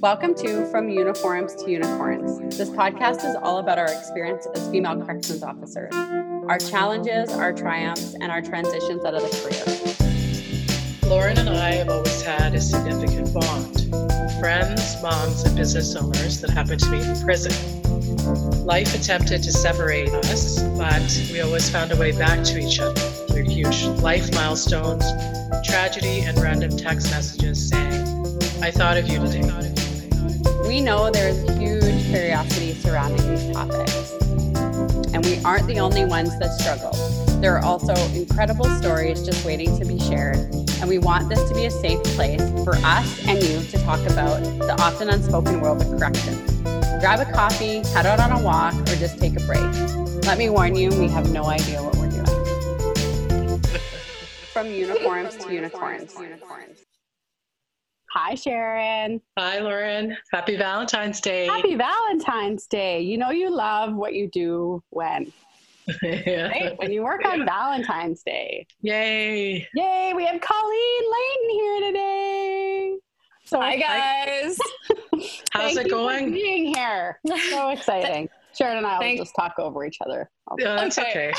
Welcome to From Uniforms to Unicorns. This podcast is all about our experience as female corrections officers, our challenges, our triumphs, and our transitions out of the career. Lauren and I have always had a significant bond friends, moms, and business owners that happened to be in prison. Life attempted to separate us, but we always found a way back to each other through huge life milestones, tragedy, and random text messages saying, I thought of you today. We know there is huge curiosity surrounding these topics, and we aren't the only ones that struggle. There are also incredible stories just waiting to be shared, and we want this to be a safe place for us and you to talk about the often unspoken world of corrections. Grab a coffee, head out on a walk, or just take a break. Let me warn you, we have no idea what we're doing. From uniforms to unicorns. unicorns. Hi, Sharon. Hi, Lauren. Happy Valentine's Day. Happy Valentine's Day. You know you love what you do when? yeah. Right? When you work on Valentine's Day. Yay. Yay, we have Colleen Layton here today. So Hi guys. How's Thank it you for going? being here. So exciting. Sharon and I will Thank- just talk over each other. Yeah, that's okay.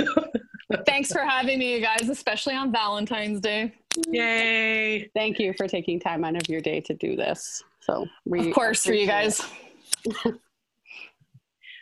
Okay. Thanks for having me, you guys, especially on Valentine's Day. Yay. Thank you for taking time out of your day to do this. So we Of course, for you guys.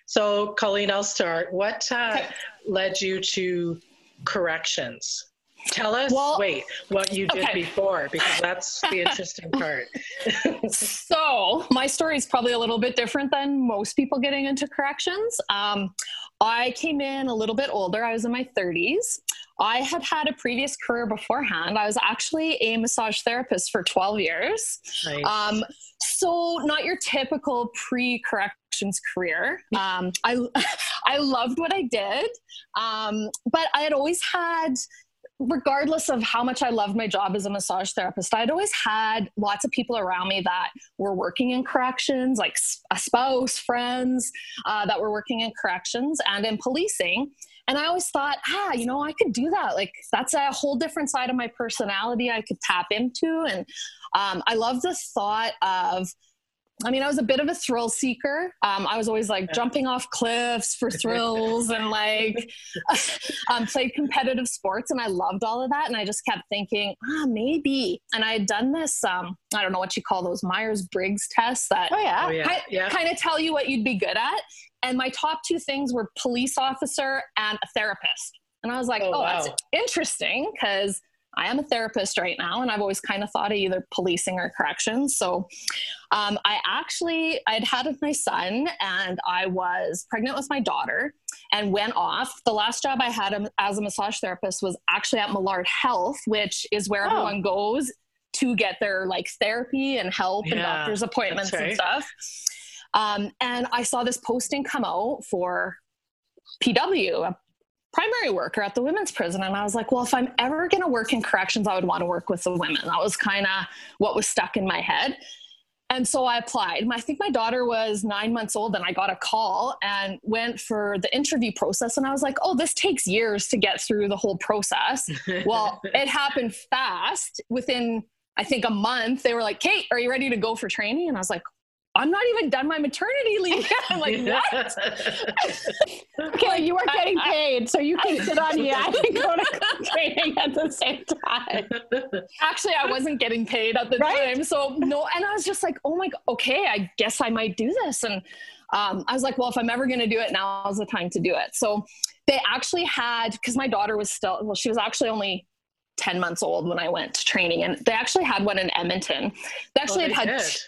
So, Colleen, I'll start. What uh, Okay. led you to corrections? Tell us, Well- wait, what you did Okay. before, because that's the interesting part. So, my story is probably a little bit different than most people getting into corrections. Um, I came in a little bit older. I was in my 30s. I had had a previous career beforehand. I was actually a massage therapist for 12 years. Nice. Um, so not your typical pre-corrections career. Um, I I loved what I did, um, but I had always had, regardless of how much I loved my job as a massage therapist, I'd always had lots of people around me that were working in corrections, like a spouse, friends uh, that were working in corrections and in policing. And I always thought, ah, you know, I could do that. Like, that's a whole different side of my personality I could tap into. And um, I love the thought of, I mean, I was a bit of a thrill seeker. Um, I was always like jumping off cliffs for thrills and like um, played competitive sports, and I loved all of that. And I just kept thinking, ah, maybe. And I had done this, um, I don't know what you call those Myers Briggs tests that Oh yeah. oh, yeah. kind, yeah. kind of tell you what you'd be good at. And my top two things were police officer and a therapist. And I was like, Oh, oh, wow. that's interesting because I am a therapist right now, and I've always kind of thought of either policing or corrections. So um, I actually I'd had my son, and I was pregnant with my daughter, and went off. The last job I had as a massage therapist was actually at Millard Health, which is where Oh. everyone goes to get their like therapy and help and doctor's appointments that's and stuff. Um, and I saw this posting come out for PW, a primary worker at the women's prison. And I was like, well, if I'm ever going to work in corrections, I would want to work with the women. That was kind of what was stuck in my head. And so I applied. I think my daughter was nine months old, and I got a call and went for the interview process. And I was like, oh, this takes years to get through the whole process. Well, it happened fast. Within, I think, a month, they were like, Kate, are you ready to go for training? And I was like, I'm not even done my maternity leave yet. I'm like, what? Okay, you are getting paid, so you can sit on yeah and go to training at the same time. Actually, I wasn't getting paid at the Right? time. So, no. And I was just like, oh my, God, okay, I guess I might do this. And um, I was like, well, if I'm ever going to do it, now's the time to do it. So they actually had, because my daughter was still, well, she was actually only 10 months old when I went to training. And they actually had one in Edmonton. They actually Oh, they had, had did?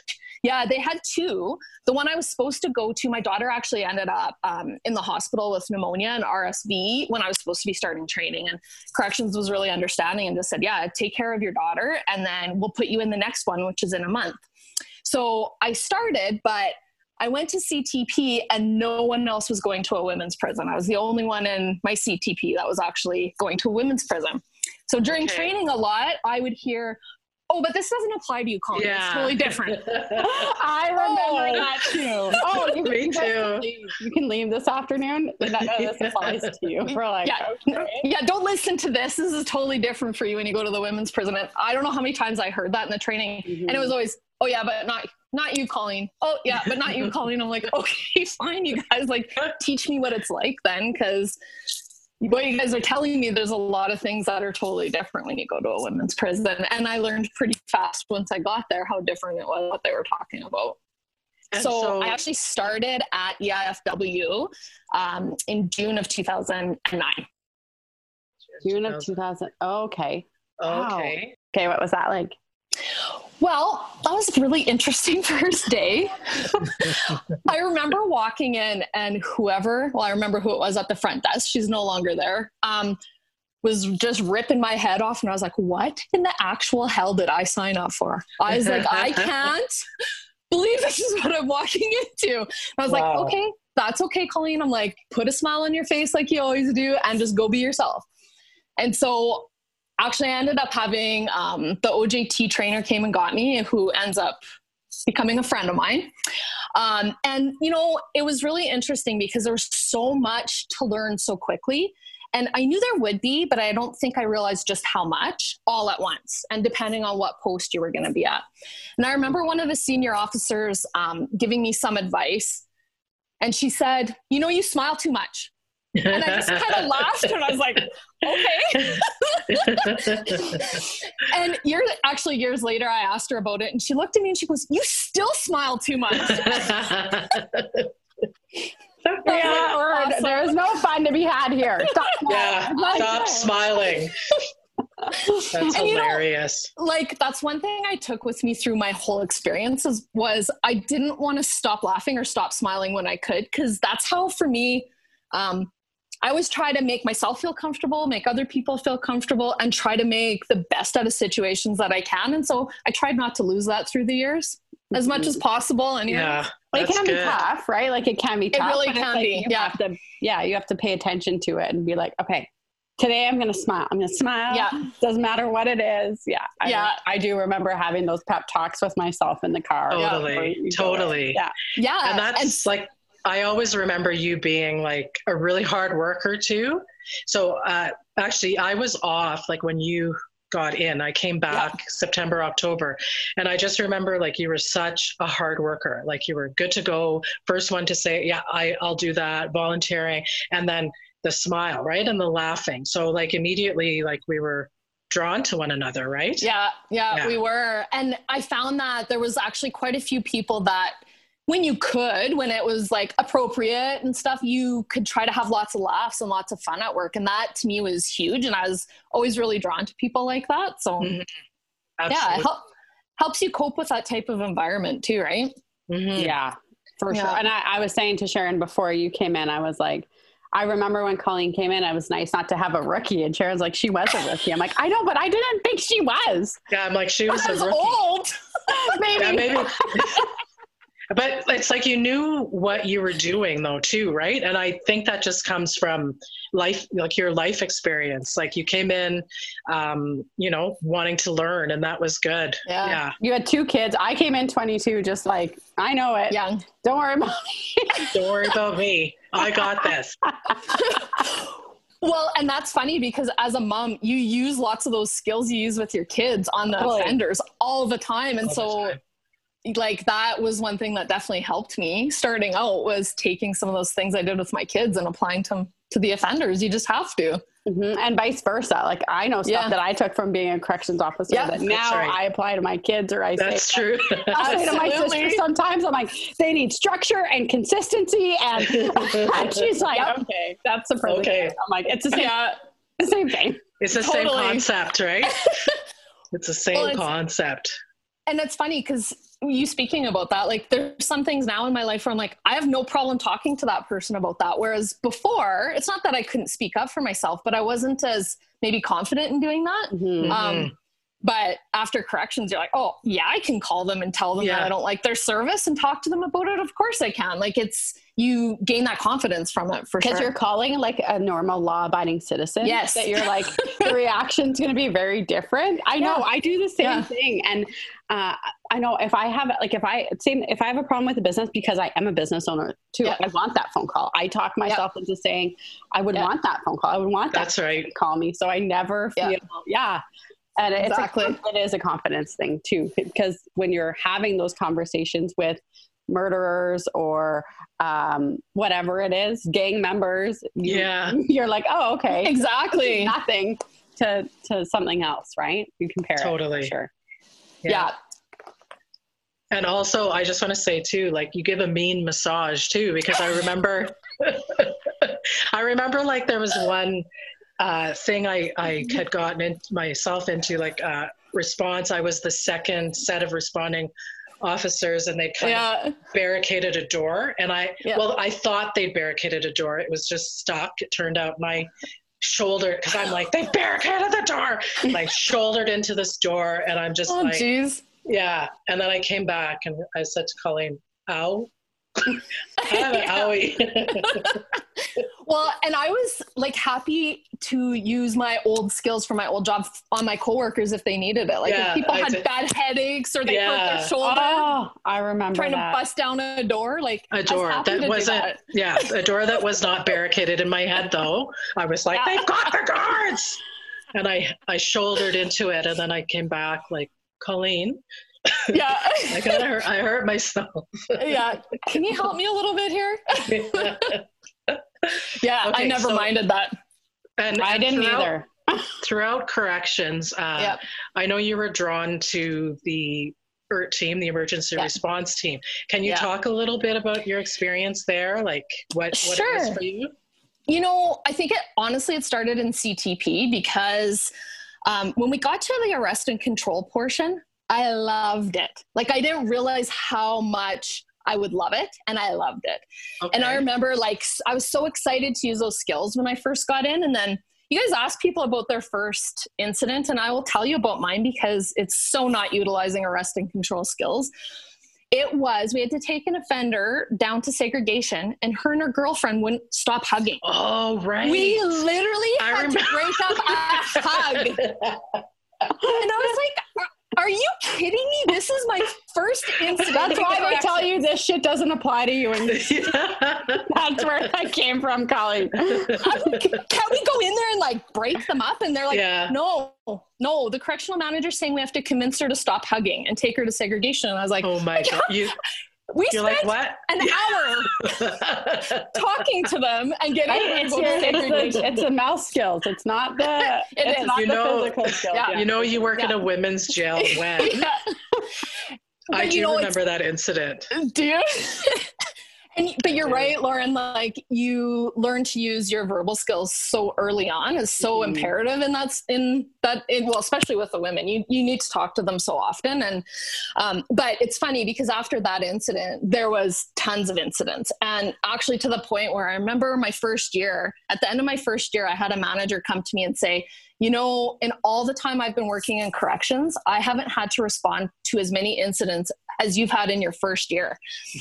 Yeah, they had two. The one I was supposed to go to, my daughter actually ended up um, in the hospital with pneumonia and RSV when I was supposed to be starting training. And corrections was really understanding and just said, yeah, take care of your daughter, and then we'll put you in the next one, which is in a month. So I started, but I went to CTP and no one else was going to a women's prison. I was the only one in my CTP that was actually going to a women's prison. So during Okay. training a lot, I would hear, oh, but this doesn't apply to you, Colleen. It's totally different. I remember Oh. that too. Oh, you, Me you can too. leave. You can leave this afternoon. None of this applies to you. We're like, Yeah. okay. yeah, don't listen to this. This is totally different for you when you go to the women's prison. And I don't know how many times I heard that in the training. Mhm. And it was always, oh yeah, but not not you, Colleen. Oh yeah, but not you, Colleen. I'm like, okay, fine, you guys. Like, teach me what it's like then, because what you guys are telling me, there's a lot of things that are totally different when you go to a women's prison. And I learned pretty fast once I got there how different it was what they were talking about. So, so, I actually started at EIFW um, in June of 2009. June of 2000. Oh, okay. Okay. Wow. Okay. What was that like? Well, that was a really interesting first day. I remember walking in and whoever, well, I remember who it was at the front desk, she's no longer there, um, was just ripping my head off. And I was like, what in the actual hell did I sign up for? I was like, I can't believe this is what I'm walking into. And I was wow. like, okay, that's okay, Colleen. I'm like, put a smile on your face like you always do and just go be yourself. And so actually I ended up having um, the OJT trainer came and got me, who ends up becoming a friend of mine. Um, and you know, it was really interesting because there was so much to learn so quickly. And I knew there would be, but I don't think I realized just how much all at once, and depending on what post you were going to be at. And I remember one of the senior officers um, giving me some advice, and she said, You know, you smile too much and I just kind of laughed and I was like, okay. and years actually years later I asked her about it and she looked at me and she goes, You still smile too much. yeah, awesome. there's no fun to be had here. Stop yeah, stop smiling. That's and, hilarious. You know, like that's one thing I took with me through my whole experiences was I didn't want to stop laughing or stop smiling when I could because that's how for me um, I always try to make myself feel comfortable, make other people feel comfortable, and try to make the best out of situations that I can. And so I tried not to lose that through the years as much as mm-hmm. possible. Anyway. Yeah. it can good. be tough, right? Like it can be tough. It really can like be. yeah. To, yeah. You have to pay attention to it and be like, okay, today I'm going to smile. I'm going to smile. Yeah. Doesn't matter what it is. Yeah. I, yeah. I do remember having those pep talks with myself in the car. Totally. Totally. Yeah. Yeah. And that's and, like, I always remember you being like a really hard worker too. So uh, actually, I was off like when you got in. I came back yeah. September, October, and I just remember like you were such a hard worker. Like you were good to go, first one to say, "Yeah, I, I'll do that," volunteering, and then the smile, right, and the laughing. So like immediately, like we were drawn to one another, right? Yeah, yeah, yeah, we were. And I found that there was actually quite a few people that when you could, when it was like appropriate and stuff, you could try to have lots of laughs and lots of fun at work. And that to me was huge. And I was always really drawn to people like that. So, mm-hmm. yeah, it help, helps you cope with that type of environment too, right? Mm-hmm. Yeah, for yeah. sure. And I, I was saying to Sharon before you came in, I was like, I remember when Colleen came in, I was nice not to have a rookie. And Sharon's like, she was a rookie. I'm like, I know, but I didn't think she was. Yeah, I'm like, she was, was a rookie. old. maybe. Yeah, maybe. But it's like you knew what you were doing though too, right? And I think that just comes from life, like your life experience. Like you came in, um, you know, wanting to learn, and that was good. Yeah. yeah. You had two kids. I came in 22, just like I know it. Young. Don't worry about me. Don't worry about me. I got this. Well, and that's funny because as a mom, you use lots of those skills you use with your kids on the totally. offenders all the time. And all so time like that was one thing that definitely helped me starting out was taking some of those things I did with my kids and applying them to the offenders. You just have to. Mm-hmm. And vice versa. Like I know stuff yeah. that I took from being a corrections officer that now right. I apply to my kids or I That's say, true. I say to my sister sometimes, I'm like, they need structure and consistency. And, and she's like, yep. okay, that's the perfect. Okay. I'm like, it's the same, yeah. the same thing. It's the totally. same concept, right? it's the same well, it's, concept. And that's funny because you speaking about that, like there's some things now in my life where I'm like, I have no problem talking to that person about that. Whereas before, it's not that I couldn't speak up for myself, but I wasn't as maybe confident in doing that. Mm-hmm. Um, but after corrections, you're like, oh, yeah, I can call them and tell them yeah. that I don't like their service and talk to them about it. Of course I can. Like it's, you gain that confidence from it for sure. Because you're calling like a normal law abiding citizen. Yes. That you're like, the reaction's going to be very different. I know. I do the same yeah. thing. And uh, I know if I have, like, if I, same, if I have a problem with a business because I am a business owner too, I want that phone call. I talk myself into saying, I would want that phone call. I would want That's that right. call me. So I never feel, yeah And it's Exactly. a, it is a confidence thing too, because when you're having those conversations with murderers or um, whatever it is, gang members, you, Yeah. you're like, oh, okay, Exactly. nothing to to something else, right? You compare it, Totally. sure. Yeah. And also, I just want to say too, like you give a mean massage too, because I remember, I remember like there was one uh, thing I I had gotten in, myself into, like uh, response. I was the second set of responding officers, and they kind of barricaded a door, and I Yeah. well, I thought they barricaded a door. It was just stuck. It turned out my shoulder because I'm like they barricaded the door. Like shouldered into this door, and I'm just Oh, like. jeez. Yeah. And then I came back and I said to Colleen, ow. I have an owie. Well, and I was like happy to use my old skills from my old job on my coworkers if they needed it. Like Yeah, if people I had did. bad headaches or they hurt their shoulder Oh, I remember trying that. to bust down a door, like I a was door happy to that wasn't, that. yeah, a door that was not barricaded in my head though. I was like, Yeah. they've got the guards. And I, I shouldered into it and then I came back like, Colleen, Yeah. I got hurt, I hurt myself. yeah. Can you help me a little bit here? Yeah, I never so- minded that. and I and didn't either. Throughout corrections, uh, Yep. I know you were drawn to the ERT team, the emergency Yeah. response team. Can you Yeah. talk a little bit about your experience there? Like what, what it was for you? You know, I think it honestly it started in CTP because um, when we got to the arrest and control portion, I loved it. Like I didn't realize how much I would love it, and I loved it. Okay. And I remember like I was so excited to use those skills when I first got in, and then you guys ask people about their first incident, and I will tell you about mine because it's so not utilizing arrest and control skills. It was we had to take an offender down to segregation, and her and her girlfriend wouldn't stop hugging. oh, right. We literally I had to remember. break up a hug. And I was like, are, are you kidding me? This is my first incident. That's why they tell you this shit doesn't apply to you, and that's where that came from, Colleen. I'm Can we go in there and like break them up? And they're like, yeah. no, no. The correctional manager's saying we have to convince her to stop hugging and take her to segregation. And I was like, Oh my god. You we you're spent like what? an hour talking to them and getting her to It's, go your, to it's, segregation. the, it's the mouth skills. It's not the. It it's is. not You the know- physical skills. Yeah. you know you work in a women's jail when Yeah. I But do you know, remember that incident. Do you? And but you're right, Lauren. Like you learn to use your verbal skills so early on is so Mhm. imperative, and that's in that. It, well, especially with the women, you you need to talk to them so often. And um, but it's funny because after that incident, there was tons of incidents, and actually to the point where I remember my first year. At the end of my first year, I had a manager come to me and say, you know, in all the time I've been working in corrections, I haven't had to respond to as many incidents as you've had in your first year.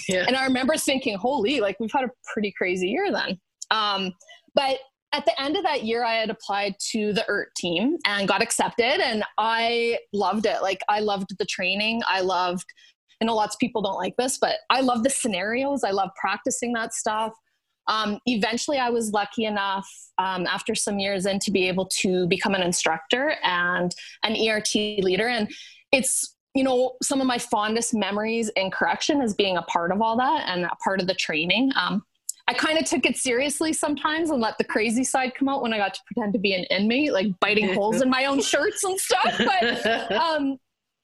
Yeah. And I remember thinking, holy, like we've had a pretty crazy year then. Um, but at the end of that year, I had applied to the ERT team and got accepted, and I loved it. Like, I loved the training. I loved, I know lots of people don't like this, but I love the scenarios. I love practicing that stuff. Um, eventually, I was lucky enough um, after some years in to be able to become an instructor and an ERT leader. And it's, you know, some of my fondest memories in correction is being a part of all that and a part of the training. Um, I kind of took it seriously sometimes and let the crazy side come out when I got to pretend to be an inmate, like biting holes in my own shirts and stuff. But um,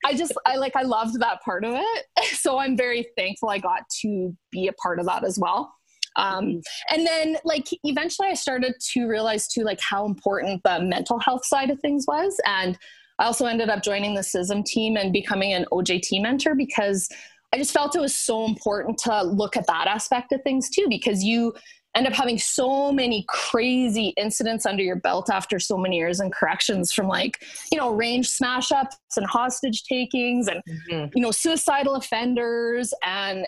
I just, I like, I loved that part of it. So I'm very thankful I got to be a part of that as well. Um, and then, like, eventually I started to realize too, like, how important the mental health side of things was. And I also ended up joining the CISM team and becoming an OJT mentor because I just felt it was so important to look at that aspect of things too, because you end up having so many crazy incidents under your belt after so many years and corrections from like, you know, range smash ups and hostage takings and, Mhm. you know, suicidal offenders and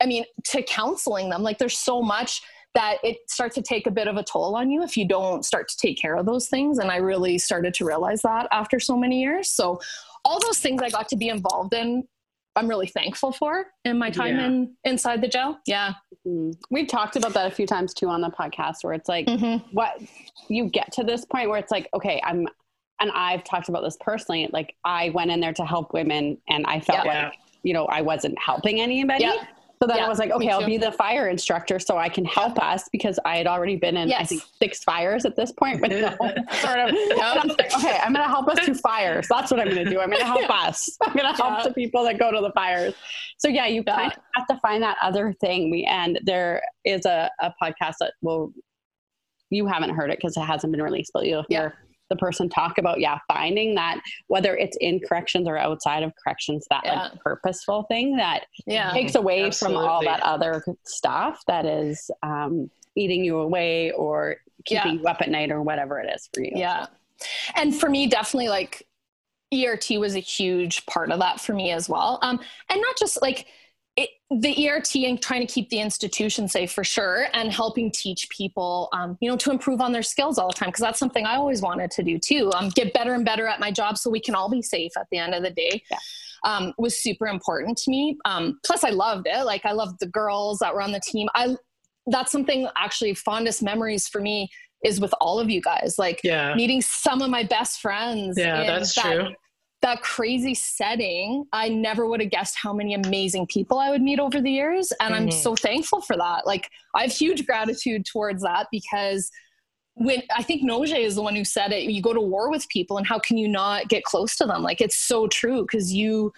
I mean, to counseling them. Like there's so much that it starts to take a bit of a toll on you if you don't start to take care of those things. And I really started to realize that after so many years. So all those things I got to be involved in, I'm really thankful for in my time Yeah. in inside the jail. Yeah. Mm. We've talked about that a few times too on the podcast, where it's like Mm-hmm. what you get to this point where it's like, okay, I'm and I've talked about this personally. Like I went in there to help women, and I felt Yeah. like you know I wasn't helping anybody. Yeah. So then Yeah, I was like, okay, I'll be the fire instructor so I can help us because I had already been in, I think, six fires at this point no sort of. I'm like, okay, I'm going to help us do fires. That's what I'm going to do. I'm going to help us. I'm going to help Yeah. the people that go to the fires. So yeah, you Yeah. kind of have to find that other thing. We and there is a, a podcast that will. You haven't heard it because it hasn't been released, but you'll Yeah. hear the person talk about yeah finding that whether it's in corrections or outside of corrections that Yeah. like purposeful thing that Yeah. takes away from all that other stuff that is um, eating you away or keeping you up at night or whatever it is for you. Yeah. And for me, definitely like ERT was a huge part of that for me as well. Um, and not just like it, the ERT and trying to keep the institution safe for sure, and helping teach people, um, you know, to improve on their skills all the time. Cause that's something I always wanted to do too. Um, get better and better at my job so we can all be safe at the end of the day. Yeah. Um, was super important to me. Um, plus I loved it. Like I loved the girls that were on the team. I, that's something actually fondest memories for me is with all of you guys. Like Yeah. meeting some of my best friends. Yeah, that's that, true. That crazy setting, I never would have guessed how many amazing people I would meet over the years. And I'm Mhm. so thankful for that. Like, I have huge gratitude towards that because when I think Noje is the one who said it, you go to war with people, and how can you not get close to them? Like, it's so true because you,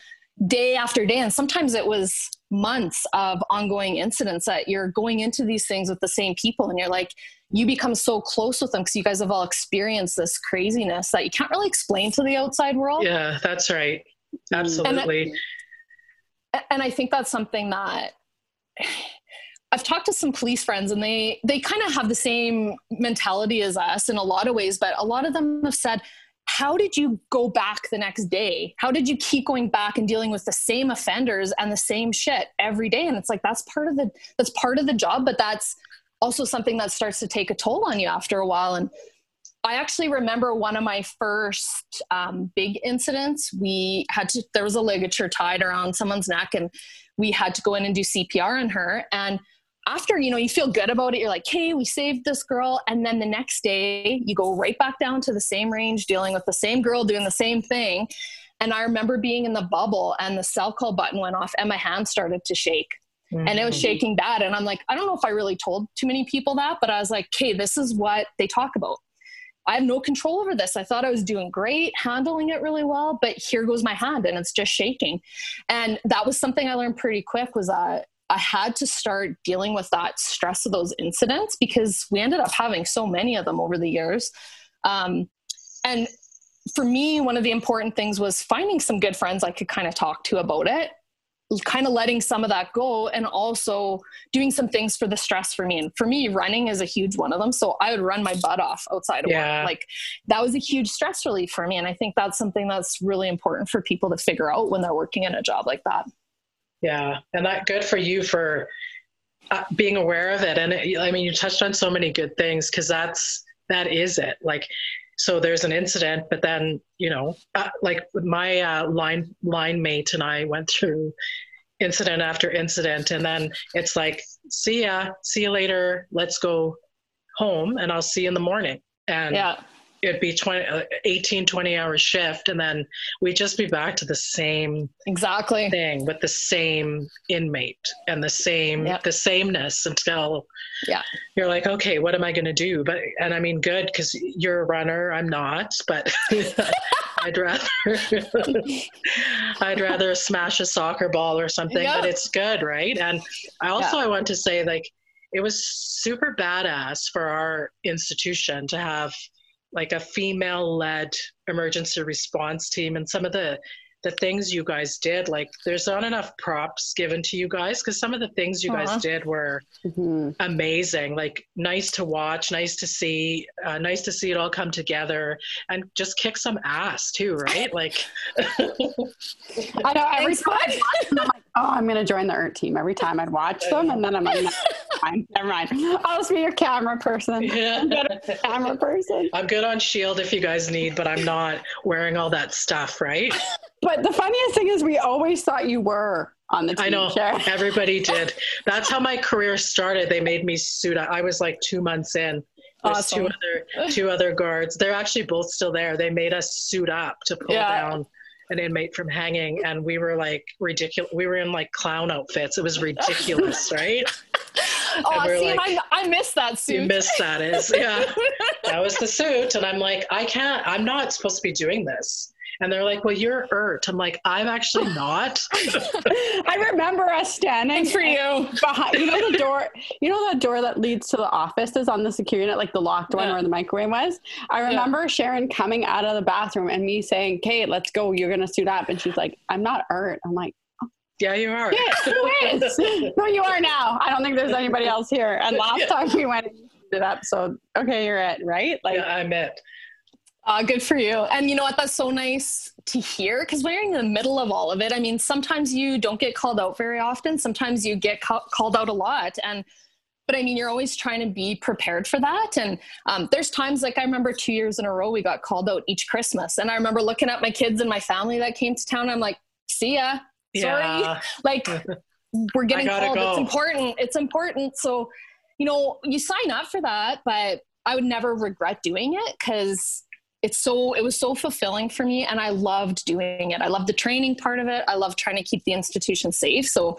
day after day, and sometimes it was months of ongoing incidents that you're going into these things with the same people, and you're like, you become so close with them because you guys have all experienced this craziness that you can't really explain to the outside world. Yeah, that's right. Mm. Absolutely. and I think that's something that I've talked to some police friends and they they kind of have the same mentality as us in a lot of ways, but a lot of them have said, "How did you go back the next day? How did you keep going back and dealing with the same offenders and the same shit every day?" And it's like that's part of the that's part of the job, but that's also something that starts to take a toll on you after a while and I actually remember one of my first um, big incidents. We had to, there was a ligature tied around someone's neck, and we had to go in and do CPR on her. And after, you know, you feel good about it. You're like, hey, we saved this girl. And then the next day, you go right back down to the same range, dealing with the same girl, doing the same thing. And I remember being in the bubble, and the cell call button went off, and my hand started to shake and it was Mhm. shaking bad. And I'm like, I don't know if I really told too many people that, but I was like, okay, this is what they talk about. I have no control over this. I thought I was doing great, handling it really well, but here goes my hand and it's just shaking. And that was something I learned pretty quick was that I had to start dealing with that stress of those incidents because we ended up having so many of them over the years. Um, and for me, one of the important things was finding some good friends I could kind of talk to about it kind of letting some of that go and also doing some things for the stress for me and for me running is a huge one of them so i would run my butt off outside of Yeah. work like that was a huge stress relief for me and i think that's something that's really important for people to figure out when they're working in a job like that Yeah, and that good for you for uh, being aware of it. And it, I mean, you touched on so many good things because that's that is it. Like, so there's an incident, but then you know, uh, like my uh, line line mate and I went through incident after incident, and then it's like, see ya, see you later. Let's go home, and I'll see you in the morning. And yeah it'd be 20, uh, 18, 20 hour shift, and then we'd just be back to the same exactly. thing with the same inmate and the same Yep. the sameness until Yeah. you're like okay what am i going to do? But and i mean good because you're a runner i'm not but i'd rather i'd rather smash a soccer ball or something but it's good right? And i also i want to say like it was super badass for our institution to have like a female led emergency response team and some of the the things you guys did like there's not enough props given to you guys because some of the things you Aw. guys did were Mhm. amazing like nice to watch nice to see uh, nice to see it all come together and just kick some ass too right like I know every Thanks, time bud. I watch them, I'm like, oh, I'm going to join the ERT team. Every time I'd watch them, and then I'm like, no, fine, never mind. I'll just be your camera person. yeah. Camera person. i'm good on shield if you guys need but i'm not wearing all that stuff right But the funniest thing is, we always thought you were on the team. I know everybody did. That's how my career started. They made me suit up. I was like two months in, There's Awesome. two other two other guards. They're actually both still there. They made us suit up to pull Yeah. down an inmate from hanging, and we were like ridiculous. We were in like clown outfits. It was ridiculous, right? Oh, see, like- I, I missed that suit. You missed that is yeah. that was the suit, and I'm like, I can't. I'm not supposed to be doing this. And they're like, Well, you're hurt. I'm like, I'm actually not. I remember us standing Good for you. behind you know the door you know that door that leads to the offices on the security net like the locked one Yeah. where the microwave was i remember sharon coming out of the bathroom and me saying kate let's go you're gonna suit up and she's like i'm not hurt i'm like oh, Yeah, you are. yeah who is no you are now i don't think there's anybody else here and last Yeah. time we went and you suited up so okay you're it right like yeah, I'm it. Uh, good for you. And you know what? That's so nice to hear because when you're in the middle of all of it, I mean, sometimes you don't get called out very often. Sometimes you get ca- called out a lot. And, but I mean, you're always trying to be prepared for that. And um, there's times like I remember two years in a row, we got called out each Christmas. And I remember looking at my kids and my family that came to town. I'm like, see ya. Sorry. Yeah. Like, we're getting called. go. It's important. It's important. So, you know, you sign up for that, but I would never regret doing it because it's so it was so fulfilling for me and i loved doing it i loved the training part of it i loved trying to keep the institution safe so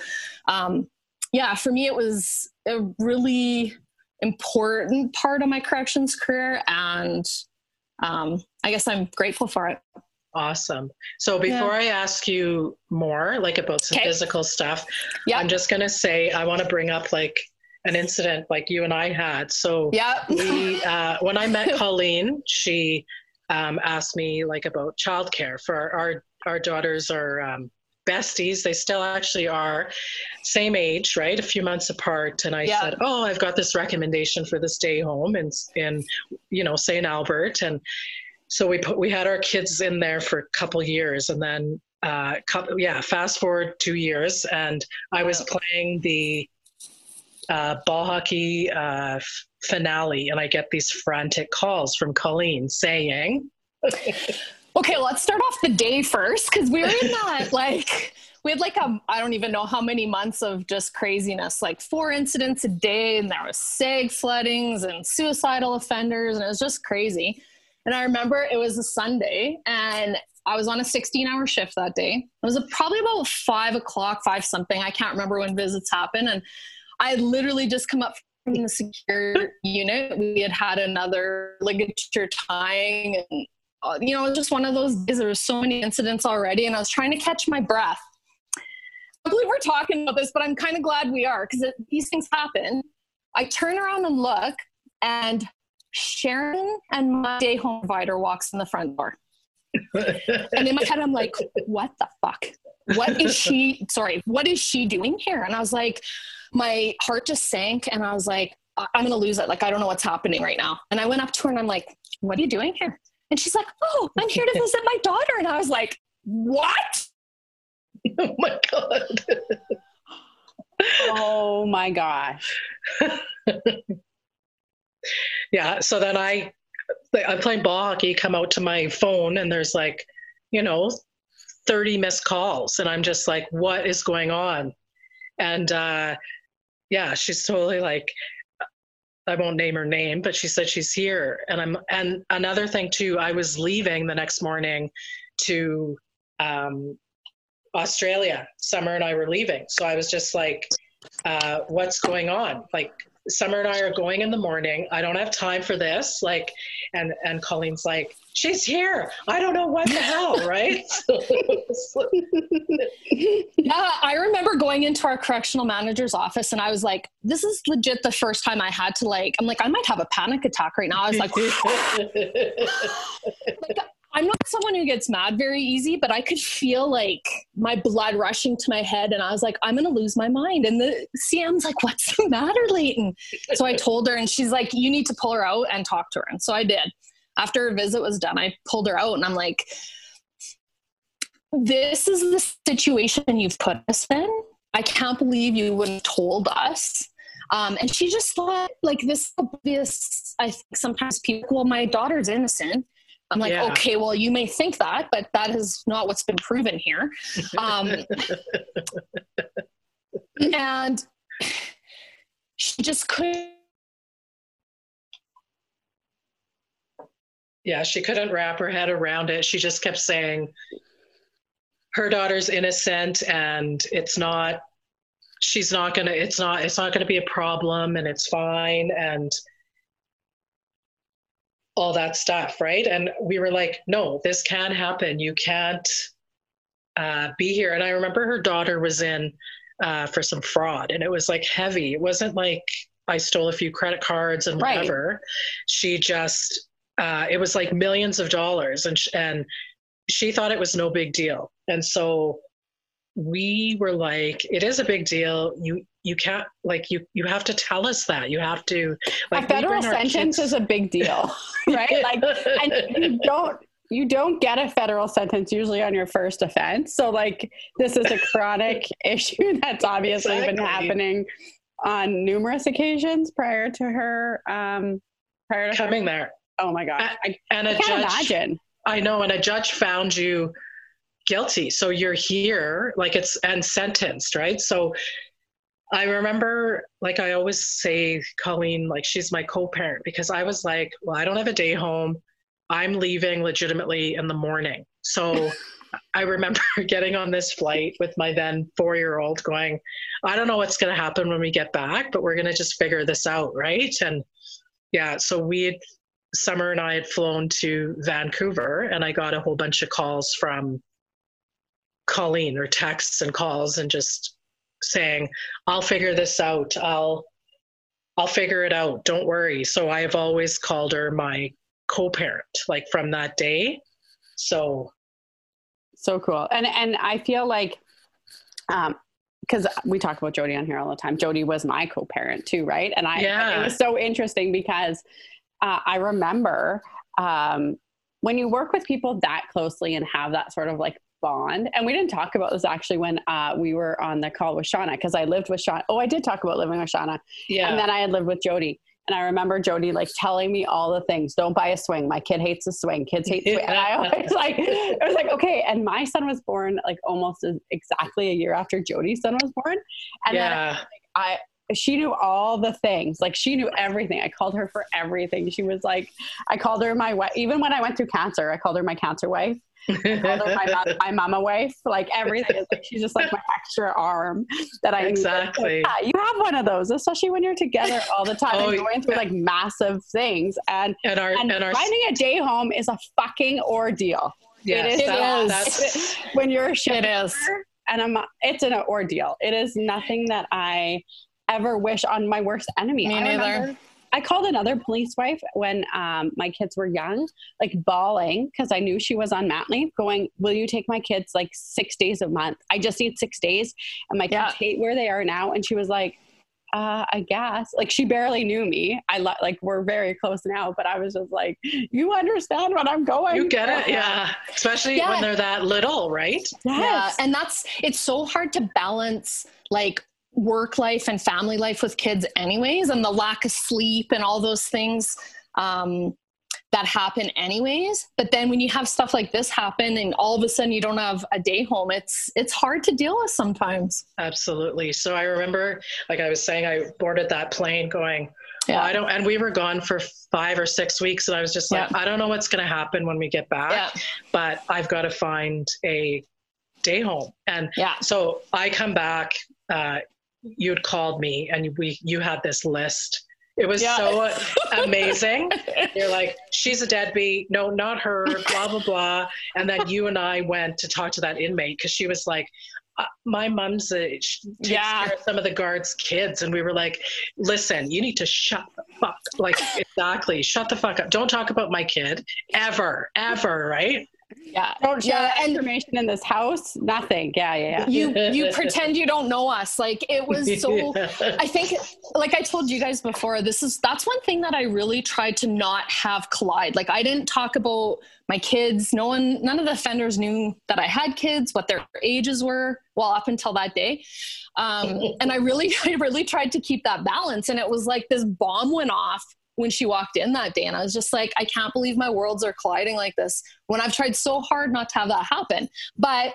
um, yeah for me it was a really important part of my corrections career and um, i guess i'm grateful for it Awesome. So before I ask you more, like about some Okay. physical stuff, Yeah. I'm just gonna say I want to bring up like an incident like you and I had. So yeah we, uh, when I met Colleen, she um, asked me like about childcare for our our, our daughters are um, besties. They still actually are same age, right? A few months apart. And I Yeah. said, "Oh, I've got this recommendation for the stay home in in you know St. Albert." And so we put we had our kids in there for a couple years, and then uh, couple, yeah, fast forward two years, and I was playing the uh, ball hockey uh, finale, and I get these frantic calls from Colleen saying, Okay, let's start off the day first because we were in that like we had like a I don't even know how many months of just craziness, like four incidents a day, and there was seg floodings and suicidal offenders, and it was just crazy. And I remember it was a Sunday, and I was on a 16-hour shift that day. It was probably about five o'clock, five something. I can't remember when visits happen, and I had literally just come up from the secure unit. We had had another ligature tying and uh, you know, just one of those days. There were so many incidents already, and I was trying to catch my breath. I believe we're talking about this, but I'm kind of glad we are because these things happen. I turn around and look, and Sharon and my day home provider walks in the front door. And in my head, I'm like, what the fuck? What is she, sorry, what is she doing here? And I was like, my heart just sank, and I was like, I- I'm gonna lose it. Like, I don't know what's happening right now. And I went up to her and I'm like, what are you doing here? And she's like, oh, I'm here to visit my daughter. And I was like, what? oh my god! oh my gosh yeah. So then I, I'm playing ball hockey. Come out to my phone, and there's like, you know, 30 missed calls, and I'm just like, what is going on? And uh, yeah, she's totally like, I won't name her name, but she said she's here. And I'm and another thing too, I was leaving the next morning to um, Australia. Summer and I were leaving, so I was just like, uh, "What's going on?" Like Summer and I are going in the morning. I don't have time for this. Like, and and Colleen's like, "She's here. I don't know what the hell." Right? Yeah, uh, I remember going into our correctional manager's office and I was like, this is legit the first time I had to like, I'm like, I might have a panic attack right now. I was like, like I'm not someone who gets mad very easy, but I could feel like my blood rushing to my head, and I was like, I'm gonna lose my mind. And the CM's like, What's the matter, Leighton? So I told her, and she's like, You need to pull her out and talk to her. And so I did. After her visit was done, I pulled her out, and I'm like, This is the situation you've put us in. I can't believe you wouldn't have told us. Um, and she just thought like this obvious. I think sometimes people, well, my daughter's innocent. I'm like, Yeah. okay, well, you may think that, but that is not what's been proven here. Um, and she just couldn't yeah, she couldn't wrap her head around it. She just kept saying her daughter's innocent and it's not she's not going to it's not it's not going to be a problem and it's fine and all that stuff, right? And we were like, no, this can happen. You can't uh, be here. And I remember her daughter was in uh, for some fraud, and it was like heavy. It wasn't like I stole a few credit cards and whatever. Right. She just, uh, it was like millions of dollars, and sh- and she thought it was no big deal. And so we were like, it is a big deal. You you can't like you you have to tell us that. You have to like a federal sentence is a big deal, right? like and you don't you don't get a federal sentence usually on your first offense. So like this is a chronic issue that's obviously exactly. been happening on numerous occasions prior to her um prior to coming her. there. Oh my god. And, and a judge imagine. I know and a judge found you guilty. So you're here like it's and sentenced, right? So I remember, like I always say, Colleen, like she's my co parent because I was like, well, I don't have a day home. I'm leaving legitimately in the morning. So I remember getting on this flight with my then four year old going, I don't know what's going to happen when we get back, but we're going to just figure this out. Right. And yeah, so we had, Summer and I had flown to Vancouver and I got a whole bunch of calls from Colleen or texts and calls and just saying, I'll figure this out. I'll I'll figure it out. Don't worry. So I have always called her my co-parent, like from that day. So so cool. And and I feel like um because we talk about Jody on here all the time. Jody was my co-parent too, right? And I yeah. it was so interesting because uh, I remember um, when you work with people that closely and have that sort of like bond. And we didn't talk about this actually when uh, we were on the call with Shauna because I lived with Shauna. Oh, I did talk about living with Shauna. Yeah. And then I had lived with Jody. And I remember Jody like telling me all the things. Don't buy a swing. My kid hates a swing. Kids hate swing. And I always like, I was like, okay. And my son was born like almost exactly a year after Jody's son was born. And yeah. then like, I, she knew all the things. Like she knew everything. I called her for everything. She was like, I called her my wife. Even when I went through cancer, I called her my cancer wife my, my mama wife. Like everything is like she's just like my extra arm that I exactly. Like, yeah, you have one of those, especially when you're together all the time oh, and going through like massive things. And and, our, and, and our, finding a day home is a fucking ordeal. Yes, it is. It is. when you're a it is. And I'm, it's an ordeal. It is nothing that I ever wish on my worst enemy. Me I neither. I called another police wife when um, my kids were young, like bawling because I knew she was on mat leave, going, Will you take my kids like six days a month? I just need six days. And my yeah. kids hate where they are now. And she was like, uh, I guess like she barely knew me. I lo- like we're very close now, but I was just like, you understand what I'm going. You get it, yeah. Especially yeah. when they're that little, right? Yes. Yeah, and that's it's so hard to balance like work life and family life with kids anyways and the lack of sleep and all those things um, that happen anyways but then when you have stuff like this happen and all of a sudden you don't have a day home it's it's hard to deal with sometimes absolutely so i remember like i was saying i boarded that plane going yeah. Well, I don't, and we were gone for five or six weeks, and I was just like, yeah. I don't know what's going to happen when we get back, yeah. but I've got to find a day home. And yeah. so I come back uh, you'd called me and we you had this list. It was yeah. so amazing. You're like, she's a deadbeat. No, not her. Blah blah blah. And then you and I went to talk to that inmate because she was like, uh, my mom's a, takes yeah. care of some of the guards' kids, and we were like, "Listen, you need to shut the fuck like exactly shut the fuck up. Don't talk about my kid ever, ever, right?" Yeah. Don't share yeah, information in this house. Nothing. Yeah, yeah, yeah. You you pretend you don't know us. Like it was so I think like I told you guys before, this is that's one thing that I really tried to not have collide. Like I didn't talk about my kids. No one none of the offenders knew that I had kids, what their ages were, well, up until that day. Um, and I really, I really tried to keep that balance. And it was like this bomb went off when she walked in that day and i was just like i can't believe my worlds are colliding like this when i've tried so hard not to have that happen but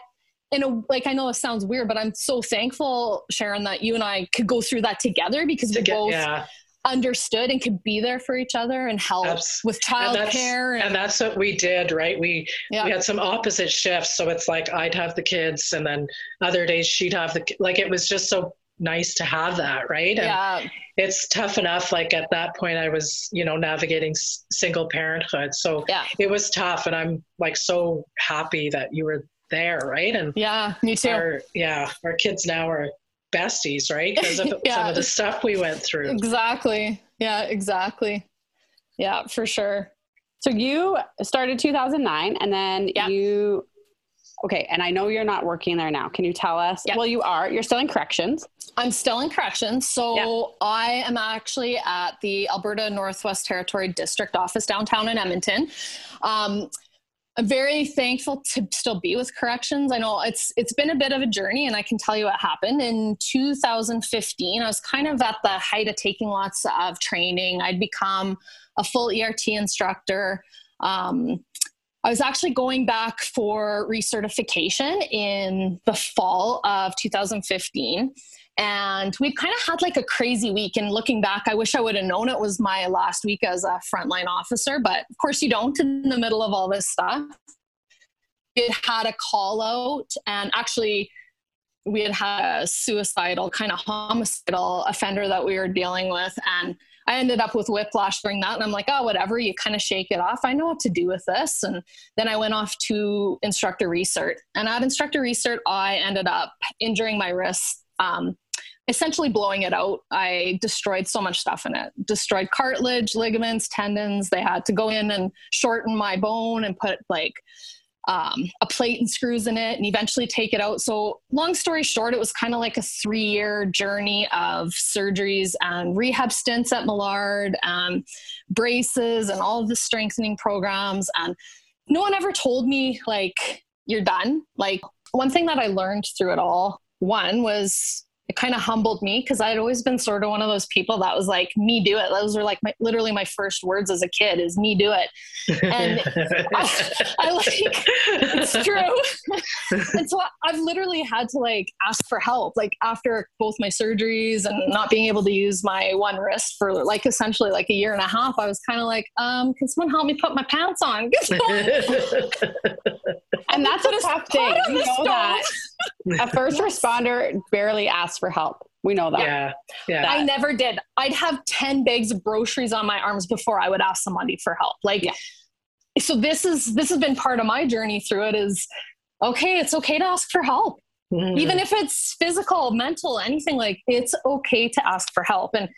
in a like i know it sounds weird but i'm so thankful sharon that you and i could go through that together because we both yeah. understood and could be there for each other and help Abs- with childcare. And, and, that's what we did, right? We yeah. we had some opposite shifts, so it's like I'd have the kids, and then other days she'd have the like. It was just so nice to have that, right? And yeah. It's tough enough. Like at that point, I was, you know, navigating s- single parenthood, so yeah. it was tough. And I'm like so happy that you were there, right? And yeah, me too. Our, yeah, our kids now are besties, right? Because of yeah. some of the stuff we went through. Exactly. Yeah, exactly. Yeah, for sure. So you started 2009 and then yeah. you Okay, and I know you're not working there now. Can you tell us? Well, you are. You're still in corrections. I'm still in corrections. So yeah. I am actually at the Alberta Northwest Territory District Office downtown in Edmonton. Um, I'm very thankful to still be with corrections. I know it's it's been a bit of a journey, and I can tell you what happened in 2015. I was kind of at the height of taking lots of training. I'd become a full ERT instructor. Um, I was actually going back for recertification in the fall of 2015. And we kind of had like a crazy week. And looking back, I wish I would have known it was my last week as a frontline officer, but of course you don't in the middle of all this stuff. It had a call out, and actually, we had had a suicidal kind of homicidal offender that we were dealing with. And I ended up with whiplash during that. And I'm like, oh, whatever, you kind of shake it off. I know what to do with this. And then I went off to instructor recert. And at instructor recert, I ended up injuring my wrist um, essentially blowing it out. I destroyed so much stuff in it. Destroyed cartilage, ligaments, tendons. They had to go in and shorten my bone and put like um, a plate and screws in it and eventually take it out. So, long story short, it was kind of like a three year journey of surgeries and rehab stints at Millard, um, braces, and all of the strengthening programs. And no one ever told me, like, you're done. Like, one thing that I learned through it all one was it kind of humbled me because I'd always been sort of one of those people that was like, me do it. Those were like my, literally my first words as a kid is me do it. And I, I, like, it's true. and so I've literally had to like ask for help, like after both my surgeries and not being able to use my one wrist for like essentially like a year and a half, I was kind of like, um, can someone help me put my pants on? and that's what a tough thing. You know that a first yes. responder barely asks for help. We know that. Yeah. Yeah. I never did. I'd have 10 bags of groceries on my arms before I would ask somebody for help. Like, yeah. so this is, this has been part of my journey through it is okay, it's okay to ask for help. Mm-hmm. Even if it's physical, mental, anything like it's okay to ask for help. And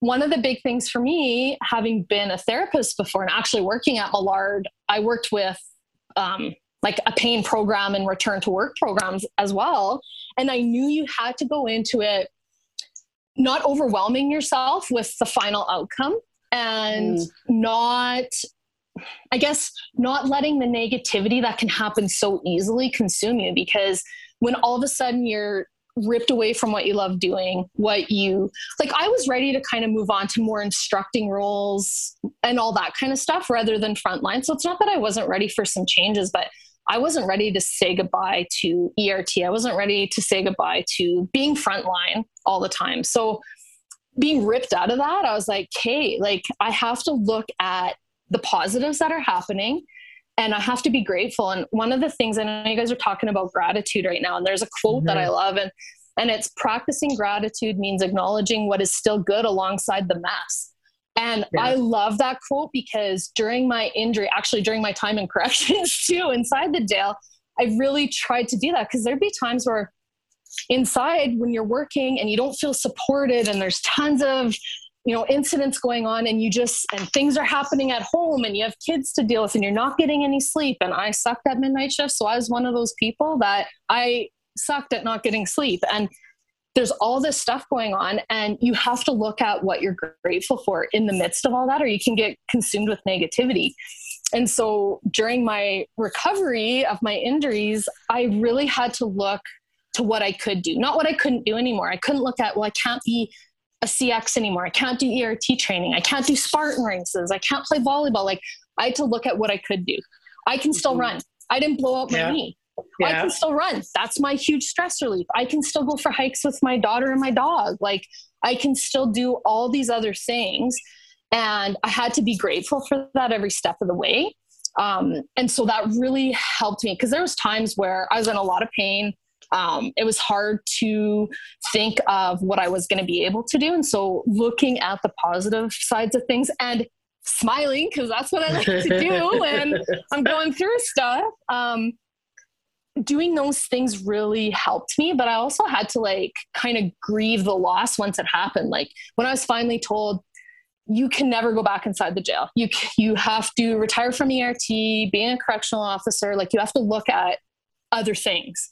one of the big things for me, having been a therapist before and actually working at Millard, I worked with um, like a pain program and return to work programs as well. And I knew you had to go into it not overwhelming yourself with the final outcome and mm. not I guess not letting the negativity that can happen so easily consume you because when all of a sudden you're ripped away from what you love doing, what you like, I was ready to kind of move on to more instructing roles and all that kind of stuff rather than frontline. So it's not that I wasn't ready for some changes, but I wasn't ready to say goodbye to ERT. I wasn't ready to say goodbye to being frontline all the time. So being ripped out of that, I was like, hey, like I have to look at the positives that are happening and I have to be grateful. And one of the things I know you guys are talking about gratitude right now, and there's a quote mm-hmm. that I mm-hmm. love, and and it's practicing gratitude means acknowledging what is still good alongside the mess. And yeah. I love that quote because during my injury, actually during my time in corrections too, inside the jail, I really tried to do that because there'd be times where inside when you're working and you don't feel supported and there's tons of you know incidents going on and you just and things are happening at home and you have kids to deal with and you're not getting any sleep and i sucked at midnight shift so i was one of those people that i sucked at not getting sleep and there's all this stuff going on and you have to look at what you're grateful for in the midst of all that or you can get consumed with negativity. And so during my recovery of my injuries i really had to look to what i could do not what i couldn't do anymore. I couldn't look at well i can't be a cx anymore. I can't do ert training. I can't do spartan races. I can't play volleyball. Like i had to look at what i could do. I can still mm-hmm. run. I didn't blow out my yeah. knee yeah. I can still run. That's my huge stress relief. I can still go for hikes with my daughter and my dog. Like I can still do all these other things. And I had to be grateful for that every step of the way. Um, and so that really helped me because there was times where I was in a lot of pain. Um, it was hard to think of what I was going to be able to do. And so looking at the positive sides of things and smiling because that's what I like to do when I'm going through stuff. Um, doing those things really helped me, but I also had to like kind of grieve the loss once it happened. Like when I was finally told, you can never go back inside the jail. You you have to retire from ERT, being a correctional officer. Like you have to look at other things.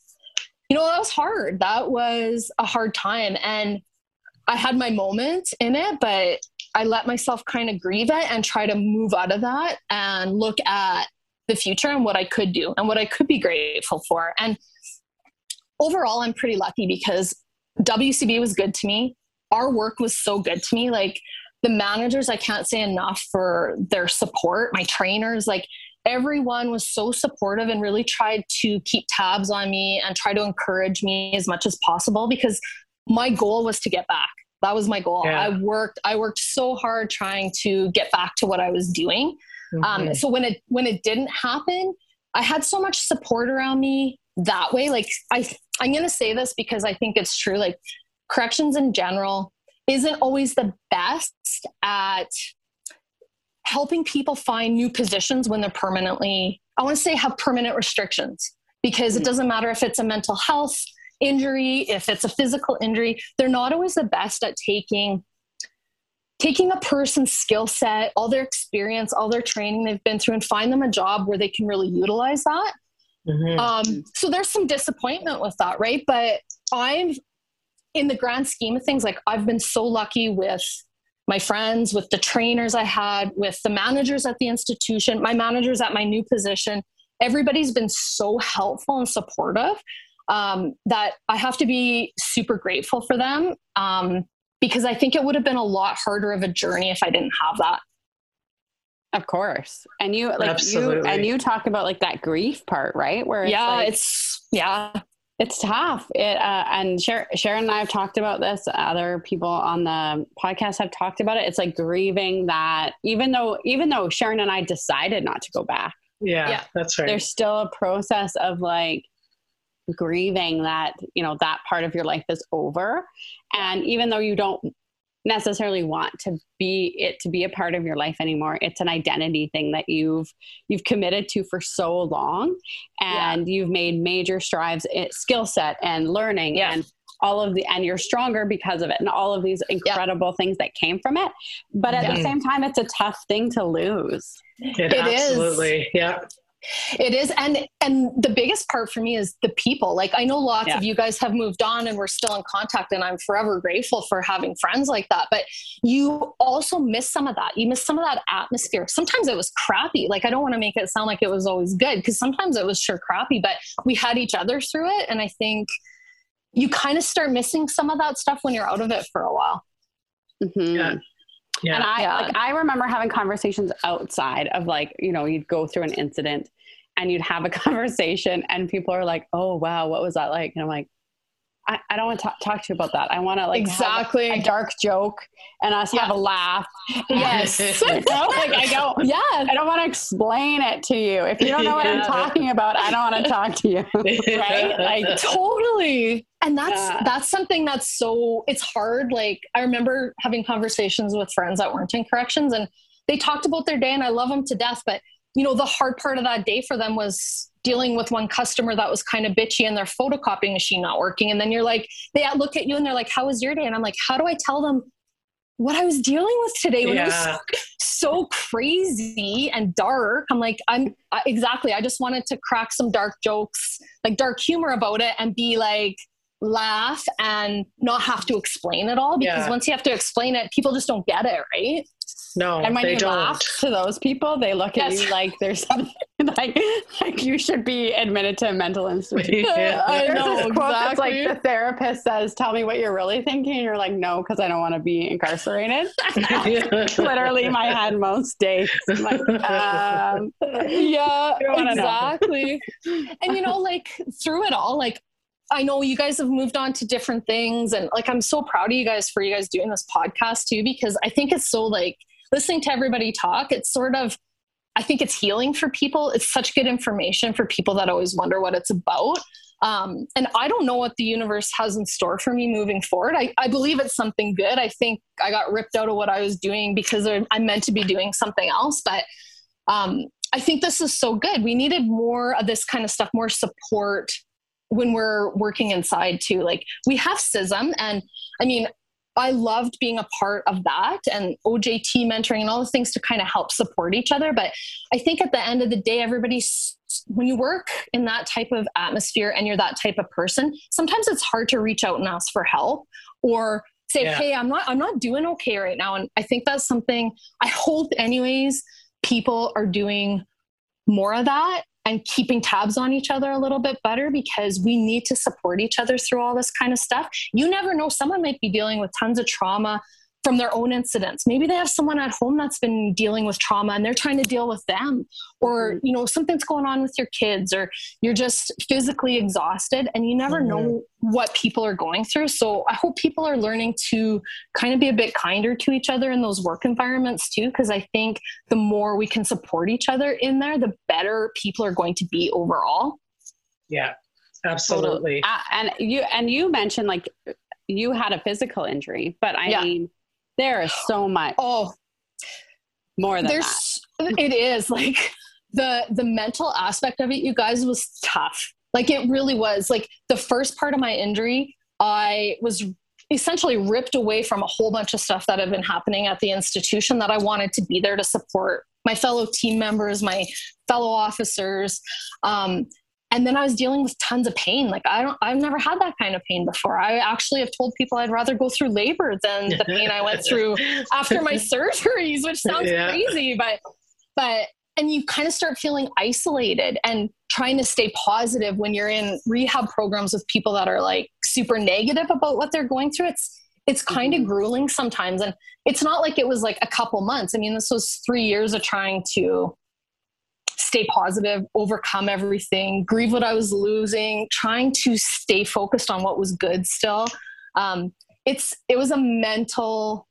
You know that was hard. That was a hard time, and I had my moment in it, but I let myself kind of grieve it and try to move out of that and look at the future and what I could do and what I could be grateful for. And overall, I'm pretty lucky because WCB was good to me. Our work was so good to me. Like the managers, I can't say enough for their support, my trainers, like everyone was so supportive and really tried to keep tabs on me and try to encourage me as much as possible because my goal was to get back that was my goal yeah. i worked i worked so hard trying to get back to what i was doing mm-hmm. um, so when it when it didn't happen i had so much support around me that way. Like i i'm going to say this because i think it's true. Like corrections in general isn't always the best at helping people find new positions when they're permanently i want to say have permanent restrictions because it doesn't matter if it's a mental health injury, if it's a physical injury, they're not always the best at taking taking a person's skill set, all their experience, all their training they've been through, and find them a job where they can really utilize that. Mm-hmm. Um, so there's some disappointment with that, right? But I've, in the grand scheme of things, like I've been so lucky with my friends, with the trainers I had, with the managers at the institution, my managers at my new position. Everybody's been so helpful and supportive um, that I have to be super grateful for them um, because I think it would have been a lot harder of a journey if I didn't have that. Of course. And you like Absolutely. you and you talk about like that grief part, right? Where it's Yeah, like, it's yeah. It's tough. It uh, and Sharon, Sharon and I have talked about this. Other people on the podcast have talked about it. It's like grieving that even though even though Sharon and I decided not to go back. Yeah, yeah. that's right. There's still a process of like grieving that you know that part of your life is over and even though you don't necessarily want to be it to be a part of your life anymore it's an identity thing that you've you've committed to for so long and yeah. you've made major strides in skill set and learning yeah. and all of the and you're stronger because of it and all of these incredible yeah. things that came from it but at the same time it's a tough thing to lose it, it absolutely is. yeah it is and and the biggest part for me is the people. Like i know lots yeah. of you guys have moved on and we're still in contact and i'm forever grateful for having friends like that but you also miss some of that. You miss some of that atmosphere. Sometimes it was crappy. Like i don't want to make it sound like it was always good because sometimes it was sure crappy but we had each other through it and i think you kind of start missing some of that stuff when you're out of it for a while. Mm-hmm. yeah yeah. And I yeah. like I remember having conversations outside of like, you know, you'd go through an incident and you'd have a conversation and people are like, "Oh, wow, what was that like?" And I'm like, I, I don't want to talk, talk, to you about that. I want to like exactly a, a, dark joke and us yeah. have a laugh. Yes, you know, like I don't. Yeah, I don't want to explain it to you. If you don't know what yeah. I'm talking about, I don't want to talk to you. right? Like totally. And that's yeah. that's something that's so it's hard. Like I remember having conversations with friends that weren't in corrections, and they talked about their day, and I love them to death, but you know, the hard part of that day for them was dealing with one customer that was kind of bitchy and their photocopying machine not working. And then you're like, they look at you and they're like, how was your day? And I'm like, how do I tell them what I was dealing with today when yeah. it was so, crazy and dark? I'm like, I'm I, exactly. I just wanted to crack some dark jokes, like dark humor about it and be like, laugh and not have to explain it all because yeah. once you have to explain it, people just don't get it, right? No, and when you don't. laugh to those people, they look at yes. you like there's something like, like you should be admitted to a mental institution. Yeah. I There's know this quote exactly. like the therapist says, "Tell me what you're really thinking." And you're like, "No, because I don't want to be incarcerated." Literally, my head most days. I'm like, um, yeah, You don't wanna know. exactly. and you know, like through it all, like I know you guys have moved on to different things, and like I'm so proud of you guys for you guys doing this podcast too, because I think it's so like listening to everybody talk. It's sort of I think it's healing for people. It's such good information for people that always wonder what it's about. Um, and I don't know what the universe has in store for me moving forward. I, I believe it's something good. I think I got ripped out of what I was doing because I'm meant to be doing something else. But um, I think this is so good. We needed more of this kind of stuff, more support when we're working inside too. Like we have CISM, and I mean, I loved being a part of that and OJT mentoring and all the things to kind of help support each other. But I think at the end of the day, everybody's when you work in that type of atmosphere and you're that type of person, sometimes it's hard to reach out and ask for help or say, Yeah. "Hey, I'm not I'm not doing okay right now." And I think that's something I hope anyways people are doing more of that and keeping tabs on each other a little bit better because we need to support each other through all this kind of stuff. You never know, someone might be dealing with tons of trauma from their own incidents. Maybe they have someone at home that's been dealing with trauma and they're trying to deal with them or you know something's going on with your kids or you're just physically exhausted and you never Mhm. know what people are going through. So I hope people are learning to kind of be a bit kinder to each other in those work environments too because I think the more we can support each other in there, the better people are going to be overall. yeah, absolutely. Uh, and you and you mentioned like you had a physical injury, but I Yeah. mean, there is so much Oh, more than that. there's it is like the the mental aspect of it you guys was tough. Like it really was. Like the first part of my injury i was essentially ripped away from a whole bunch of stuff that had been happening at the institution that i wanted to be there to support my fellow team members my fellow officers. Um, and then i was dealing with tons of pain like i don't i've never had that kind of pain before i actually have told people i'd rather go through labor than the pain i went through after my surgeries, which sounds Yeah. crazy, but but and you kind of start feeling isolated and trying to stay positive when you're in rehab programs with people that are like super negative about what they're going through. It's it's kind of mm-hmm. grueling sometimes. And it's not like it was like a couple months. I mean, this was three years of trying to stay positive, overcome everything, grieve what I was losing, trying to stay focused on what was good still. Um, it's it was a mental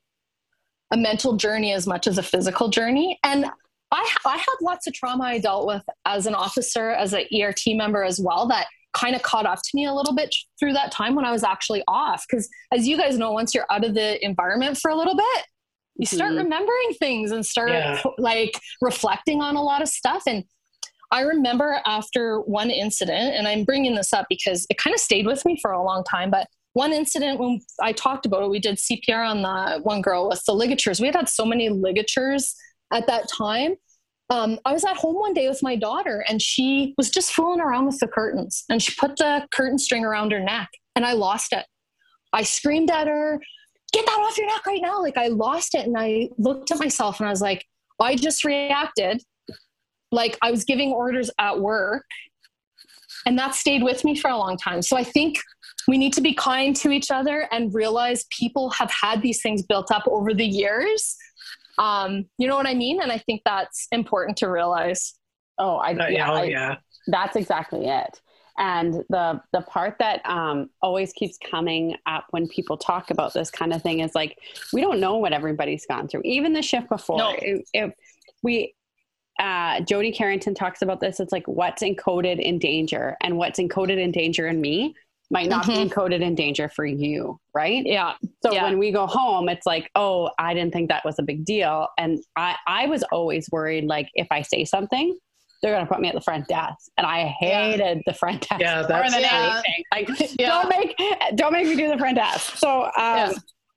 a mental journey as much as a physical journey and I, I had lots of trauma I dealt with as an officer, as an ERT member as well, that kind of caught up to me a little bit through that time when I was actually off. Because as you guys know, once you're out of the environment for a little bit, you start Mhm. remembering things and start Yeah. like reflecting on a lot of stuff. And I remember after one incident, and I'm bringing this up because it kind of stayed with me for a long time, but one incident when I talked about it, we did CPR on the one girl with the ligatures. We had had so many ligatures at that time. Um, I was at home one day with my daughter and she was just fooling around with the curtains and she put the curtain string around her neck and I lost it. I screamed at her, get that off your neck right now. Like I lost it. And I looked at myself and I was like, I just reacted like I was giving orders at work. And that stayed with me for a long time. So I think we need to be kind to each other and realize people have had these things built up over the years. Um, you know what I mean? And I think that's important to realize. Oh, I Uh, yeah, oh, I- yeah. that's exactly it. And the the part that um, always keeps coming up when people talk about this kind of thing is like we don't know what everybody's gone through. Even the shift before, No. If- if we uh, Jody Carrington talks about this. It's like what's encoded in danger and what's encoded in danger in me might not Mhm. be encoded in danger for you, right? Yeah. So Yeah. when we go home, it's like, oh, I didn't think that was a big deal. And I, I was always worried, like, if I say something, they're going to put me at the front desk. And I hated the front desk Yeah, more than Yeah. anything. Like, Yeah. don't make, don't make me do the front desk. So, um, Yeah.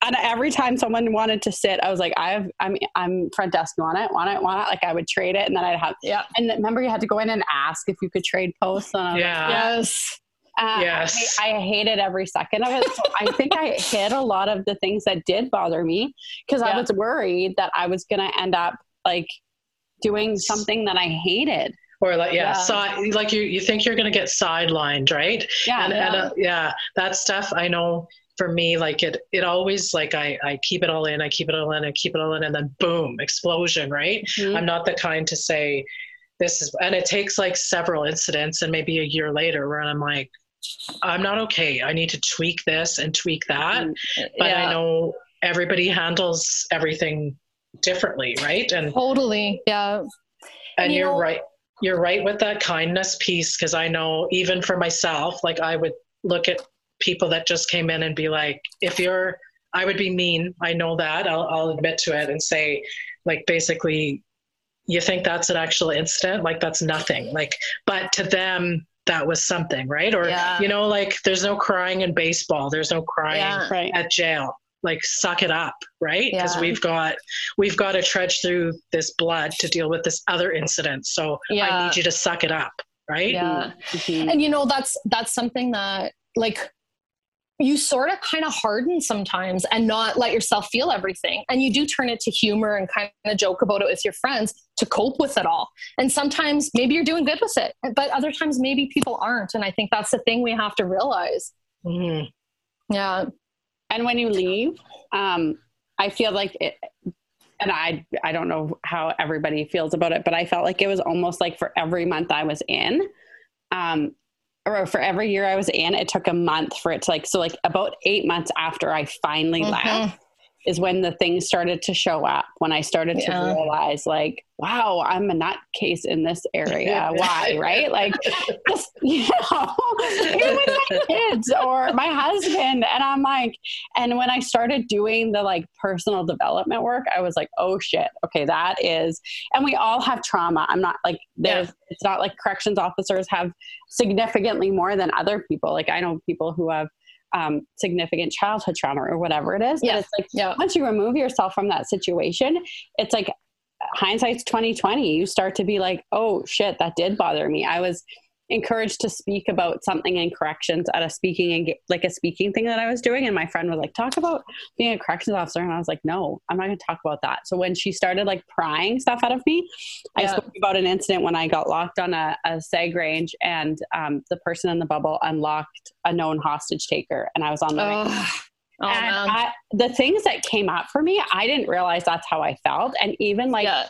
and every time someone wanted to sit, I was like, I've, I'm, I'm front desk. You want it? Want it? Want it? Like I would trade it. And then I'd have, Yeah. and remember you had to go in and ask if you could trade posts. And I was like, Yeah. Yes. uh, Yes. I, I hated every second of it. So I think I hid a lot of the things that did bother me because I was worried that I was going to end up like doing something that I hated or like yeah, yeah. Si- like you you think you're going to get sidelined right yeah and, yeah. And, uh, yeah that stuff i know for me like it it always like i i keep it all in i keep it all in i keep it all in and then boom explosion right mm-hmm. i'm not the kind to say this is and it takes like several incidents and maybe a year later where i'm like i'm not okay i need to tweak this and tweak that mm-hmm. but yeah. i know everybody handles everything differently right? And totally yeah. and you are right you're right with that kindness piece because i know even for myself like i would look at people that just came in and be like if you're i would be mean i know that i'll, I'll admit to it and say like basically you think that's an actual incident? Like that's nothing like but to them that was something right? Or yeah. you know like there's no crying in baseball there's no crying yeah, right. at jail like suck it up right because yeah. we've got we've got to trudge through this blood to deal with this other incident so yeah. i need you to suck it up right yeah mm-hmm. and you know that's that's something that like you sort of kind of harden sometimes and not let yourself feel everything. And you do turn it to humor and kind of joke about it with your friends to cope with it all. And sometimes maybe you're doing good with it, but other times maybe people aren't. And I think that's the thing we have to realize. Mm-hmm. Yeah. And when you leave, um, I feel like it, and I I don't know how everybody feels about it, but I felt like it was almost like for every month I was in, um, or for every year I was in, it took a month for it to like so like about eight months after I finally mm-hmm. left is when the things started to show up. When I started yeah. to realize like wow, I'm a nutcase in this area. Why, right? Like, just, you know, even with my kids or my husband. And I'm like, and when I started doing the like personal development work, I was like, oh shit, okay, that is, and we all have trauma. I'm not like, there's, yeah. it's not like corrections officers have significantly more than other people. Like, I know people who have um, significant childhood trauma or whatever it is. But yeah. it's like yeah. once you remove yourself from that situation, it's like hindsight's 2020 you start to be like oh shit that did bother me i was encouraged to speak about something in corrections at a speaking and like a speaking thing that I was doing. And my friend was like, talk about being a corrections officer. And I was like, no, I'm not going to talk about that. So when she started like prying stuff out of me, yeah. I spoke about an incident when I got locked on a, a seg range and um, the person in the bubble unlocked a known hostage taker. And I was on the oh. Oh, and I, the things that came up for me, I didn't realize that's how I felt. And even like yeah.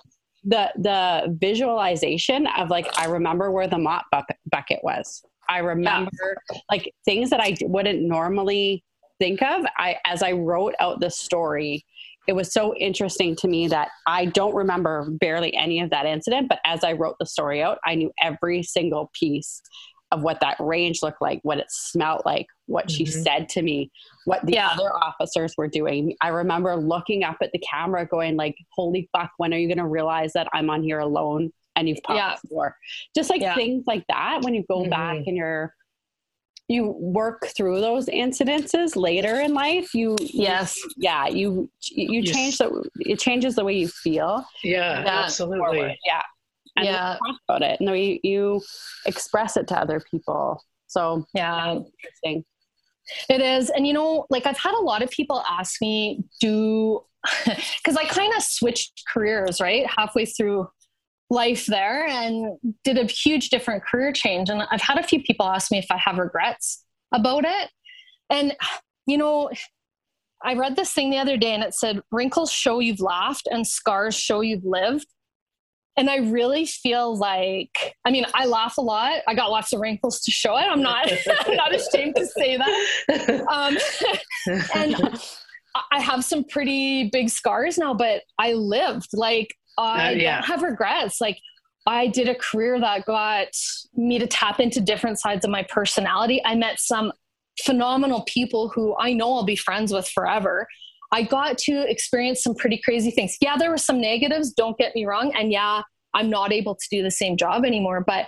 The the visualization of like I remember where the mop bucket was. I remember yeah. like things that I wouldn't normally think of. I as I wrote out the story, it was so interesting to me that I don't remember barely any of that incident, but as I wrote the story out, I knew every single piece of what that range looked like, what it smelled like, what mm-hmm. she said to me, what the yeah. other officers were doing. I remember looking up at the camera going like, holy fuck, when are you going to realize that I'm on here alone and you've popped yeah. the door? Just like yeah. things like that when you go mm-hmm. back and you're, you work through those incidences later in life you yes you, yeah you you change the it changes the way you feel yeah absolutely forward. yeah and yeah. talk about it and you, you express it to other people. So yeah, interesting. It is. And you know, like I've had a lot of people ask me, do because I kind of switched careers, right? Halfway through life there and did a huge different career change. And I've had a few people ask me if I have regrets about it. And, you know, I read this thing the other day and it said, wrinkles show you've laughed and scars show you've lived and I really feel like I mean I laugh a lot. I got lots of wrinkles to show it. I'm not I'm not ashamed to say that. Um, and I have some pretty big scars now, but I lived like I uh, yeah. don't have regrets. Like I did a career that got me to tap into different sides of my personality. I met some phenomenal people who I know I'll be friends with forever. I got to experience some pretty crazy things. Yeah, there were some negatives, don't get me wrong. And yeah, I'm not able to do the same job anymore, but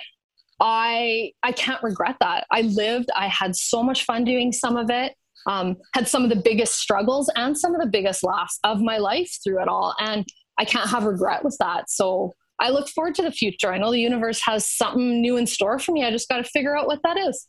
I I can't regret that. I lived, I had so much fun doing some of it. Um, had some of the biggest struggles and some of the biggest laughs of my life through it all. And I can't have regret with that. So I look forward to the future. I know the universe has something new in store for me. I just got to figure out what that is.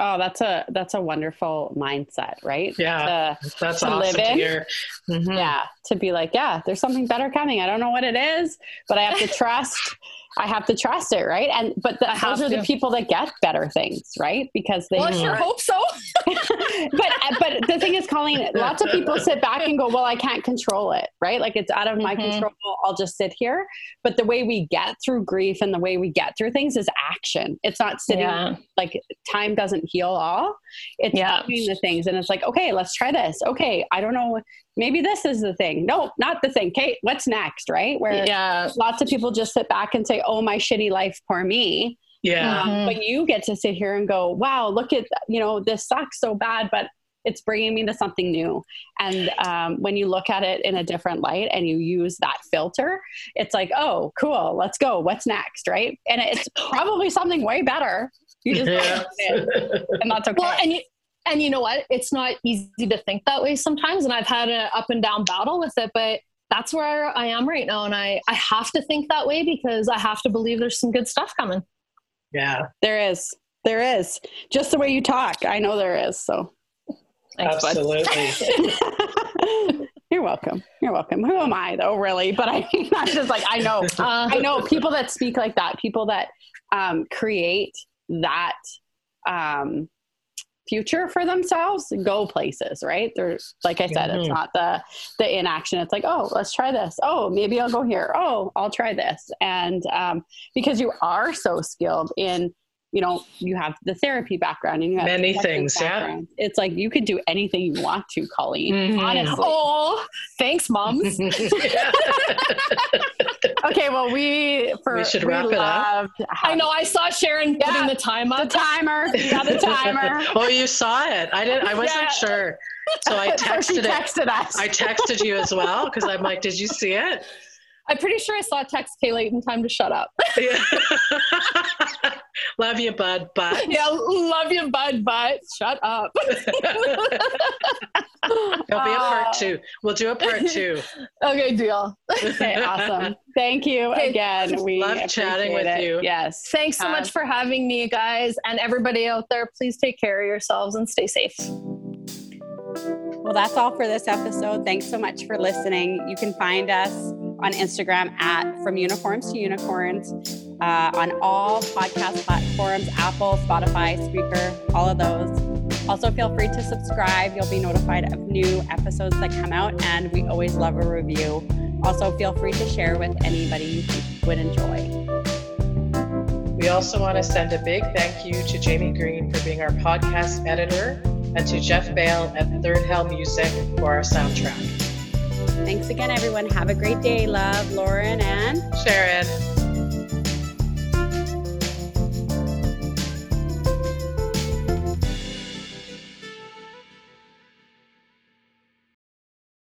Oh, that's a that's a wonderful mindset, right? Yeah, to, that's to awesome to hear. Mm-hmm. Yeah, to be like, yeah, there's something better coming. I don't know what it is, but I have to trust. I have to trust it, right? And but the, those are to. the people that get better things, right? Because they. Well, I sure hope so. but but the thing is, Colleen, lots of people sit back and go, "Well, I can't control it," right? Like it's out of my mm-hmm. control. I'll just sit here. But the way we get through grief and the way we get through things is action. It's not sitting yeah. like time doesn't heal all. It's yeah. doing the things, and it's like, okay, let's try this. Okay, I don't know maybe this is the thing. No, not the thing. Kate, what's next? Right? Where yeah. lots of people just sit back and say, oh, my shitty life, poor me. Yeah. Um, mm-hmm. But you get to sit here and go, wow, look at, you know, this sucks so bad, but it's bringing me to something new. And um, when you look at it in a different light and you use that filter, it's like, oh, cool, let's go. What's next? Right. And it's probably something way better. You just yeah. and that's okay. Well, and you, and you know what? It's not easy to think that way sometimes. And I've had an up and down battle with it, but that's where I am right now. And I, I have to think that way because I have to believe there's some good stuff coming. Yeah. There is. There is. Just the way you talk. I know there is. So Thanks, absolutely. You're welcome. You're welcome. Who am I though, really? But I, I'm just like, I know, uh, I know people that speak like that, people that um, create that um, future for themselves go places right? There's like i said mm-hmm. it's not the the inaction. It's like oh let's try this. Oh maybe i'll go here. Oh i'll try this. And um, because you are so skilled in you know you have the therapy background and you have many things background. yeah it's like you could do anything you want to colleen. Mm-hmm. honestly. Oh thanks moms okay well we for we should wrap we it up i know i saw sharon yeah, putting the time up the timer yeah the timer oh you saw it i didn't i wasn't yeah. sure so i texted, so texted it us. i texted you as well because i'm like did you see it I'm pretty sure I saw text Kayla in time to shut up. yeah. Love you, bud, but. Yeah, love you, bud, but shut up. There'll be a part two. We'll do a part two. Okay, deal. Okay, awesome. Thank you okay. again. We love chatting with it. you. Yes. Thanks so um, much for having me, guys. And everybody out there, please take care of yourselves and stay safe. Well, that's all for this episode. Thanks so much for listening. You can find us on Instagram at From Uniforms to Unicorns, uh, on all podcast platforms Apple, Spotify, Spreaker, all of those. Also, feel free to subscribe. You'll be notified of new episodes that come out, and we always love a review. Also, feel free to share with anybody you think would enjoy. We also want to send a big thank you to Jamie Green for being our podcast editor and to Jeff Bale at Third Hell Music for our soundtrack. Thanks again, everyone. Have a great day. Love, Lauren and Sharon.